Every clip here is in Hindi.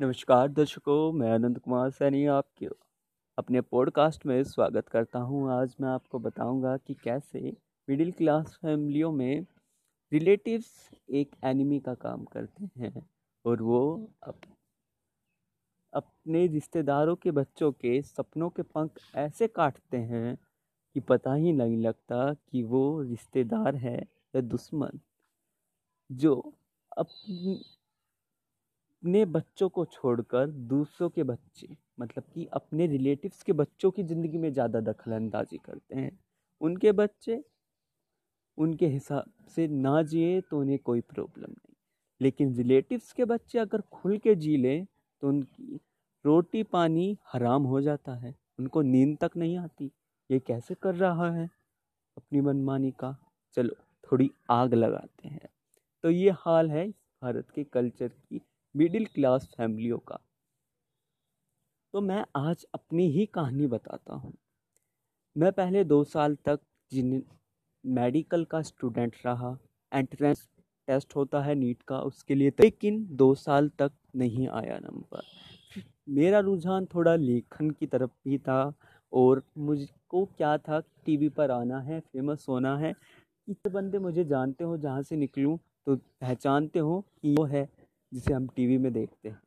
नमस्कार दर्शकों मैं आनंद कुमार सैनी आपके अपने पॉडकास्ट में स्वागत करता हूँ। आज मैं आपको बताऊँगा कि कैसे मिडिल क्लास फैमिलियों में रिलेटिव्स एक एनिमी का काम करते हैं और वो अप, अपने रिश्तेदारों के बच्चों के सपनों के पंख ऐसे काटते हैं कि पता ही नहीं लगता कि वो रिश्तेदार है या दुश्मन जो अपनी अपने बच्चों को छोड़कर दूसरों के बच्चे मतलब कि अपने रिलेटिव्स के बच्चों की ज़िंदगी में ज़्यादा दखल अंदाजी करते हैं। उनके बच्चे, उनके हिसाब से ना जिए तो उन्हें कोई प्रॉब्लम नहीं। लेकिन रिलेटिव्स के बच्चे अगर खुल के जी लें तो उनकी रोटी पानी हराम हो जाता है। उनको नींद तक नहीं आती। ये कैसे कर रहा है? अपनी मनमानी का, चलो, थोड़ी आग लगाते हैं। तो ये हाल है भारत के कल्चर की मिडिल क्लास फैमिलियों का। तो मैं आज अपनी ही कहानी बताता हूँ। मैं पहले दो साल तक जिन मेडिकल का स्टूडेंट रहा एंट्रेंस टेस्ट होता है नीट का उसके लिए, लेकिन दो साल तक नहीं आया नंबर मेरा रुझान थोड़ा लेखन की तरफ़ भी था और मुझको क्या था टीवी पर आना है फ़ेमस होना है, इतने बंदे मुझे जानते हो, जहाँ से निकलूँ तो पहचानते हो कि वो है जिसे हम टीवी में देखते हैं।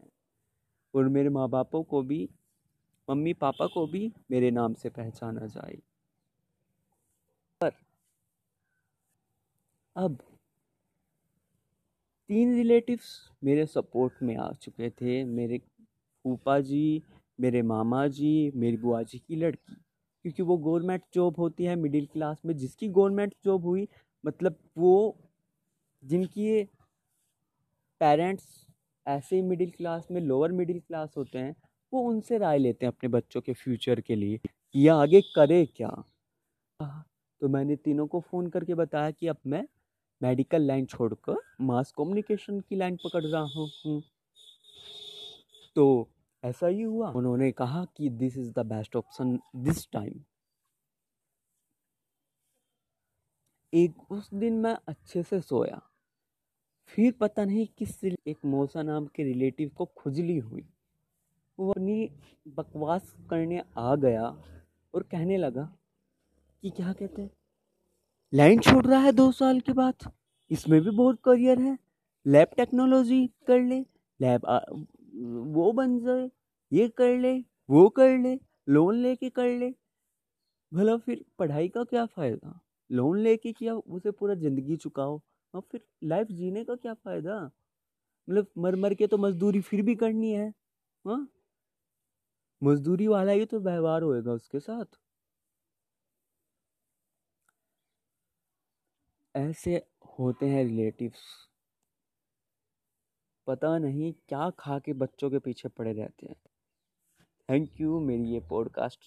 और मेरे माँ बापों को भी मम्मी पापा को भी मेरे नाम से पहचाना जाए। पर अब तीन रिलेटिव्स मेरे सपोर्ट में आ चुके थे। मेरे फूफा जी, मेरे मामा जी, मेरी बुआ जी की लड़की। क्योंकि वो गवर्नमेंट जॉब होती है मिडिल क्लास में। जिसकी गवर्नमेंट जॉब हुई मतलब वो जिनकी पेरेंट्स ऐसे ही मिडिल क्लास में लोअर मिडिल क्लास होते हैं, वो उनसे राय लेते हैं अपने बच्चों के फ्यूचर के लिए कि आगे करे क्या। तो मैंने तीनों को फ़ोन करके बताया कि अब मैं मेडिकल लाइन छोड़कर मास कम्युनिकेशन की लाइन पकड़ रहा हूँ। तो ऐसा ही हुआ। उन्होंने कहा कि this is the best option this time एक उस दिन मैं अच्छे से सोया। फिर पता नहीं किस एक मौसा नाम के रिलेटिव को खुजली हुई। वो अपनी बकवास करने आ गया और कहने लगा, कि क्या कहते हैं? लाइन छोड़ रहा है दो साल के बाद इसमें भी बहुत करियर है। लैब टेक्नोलॉजी कर ले, लैब वो बन जाए, ये कर ले, वो कर ले, लोन लेके कर ले। भला फिर पढ़ाई का क्या फ़ायदा? लोन लेके किया, उसे पूरा ज़िंदगी चुकाओ। और फिर लाइफ जीने का क्या फ़ायदा? मतलब मर मर के तो मजदूरी फिर भी करनी है हाँ? मजदूरी वाला ही तो व्यवहार होएगा उसके साथ। ऐसे होते हैं रिलेटिव्स पता नहीं क्या खा के बच्चों के पीछे पड़े रहते हैं। थैंक यू मेरी ये पॉडकास्ट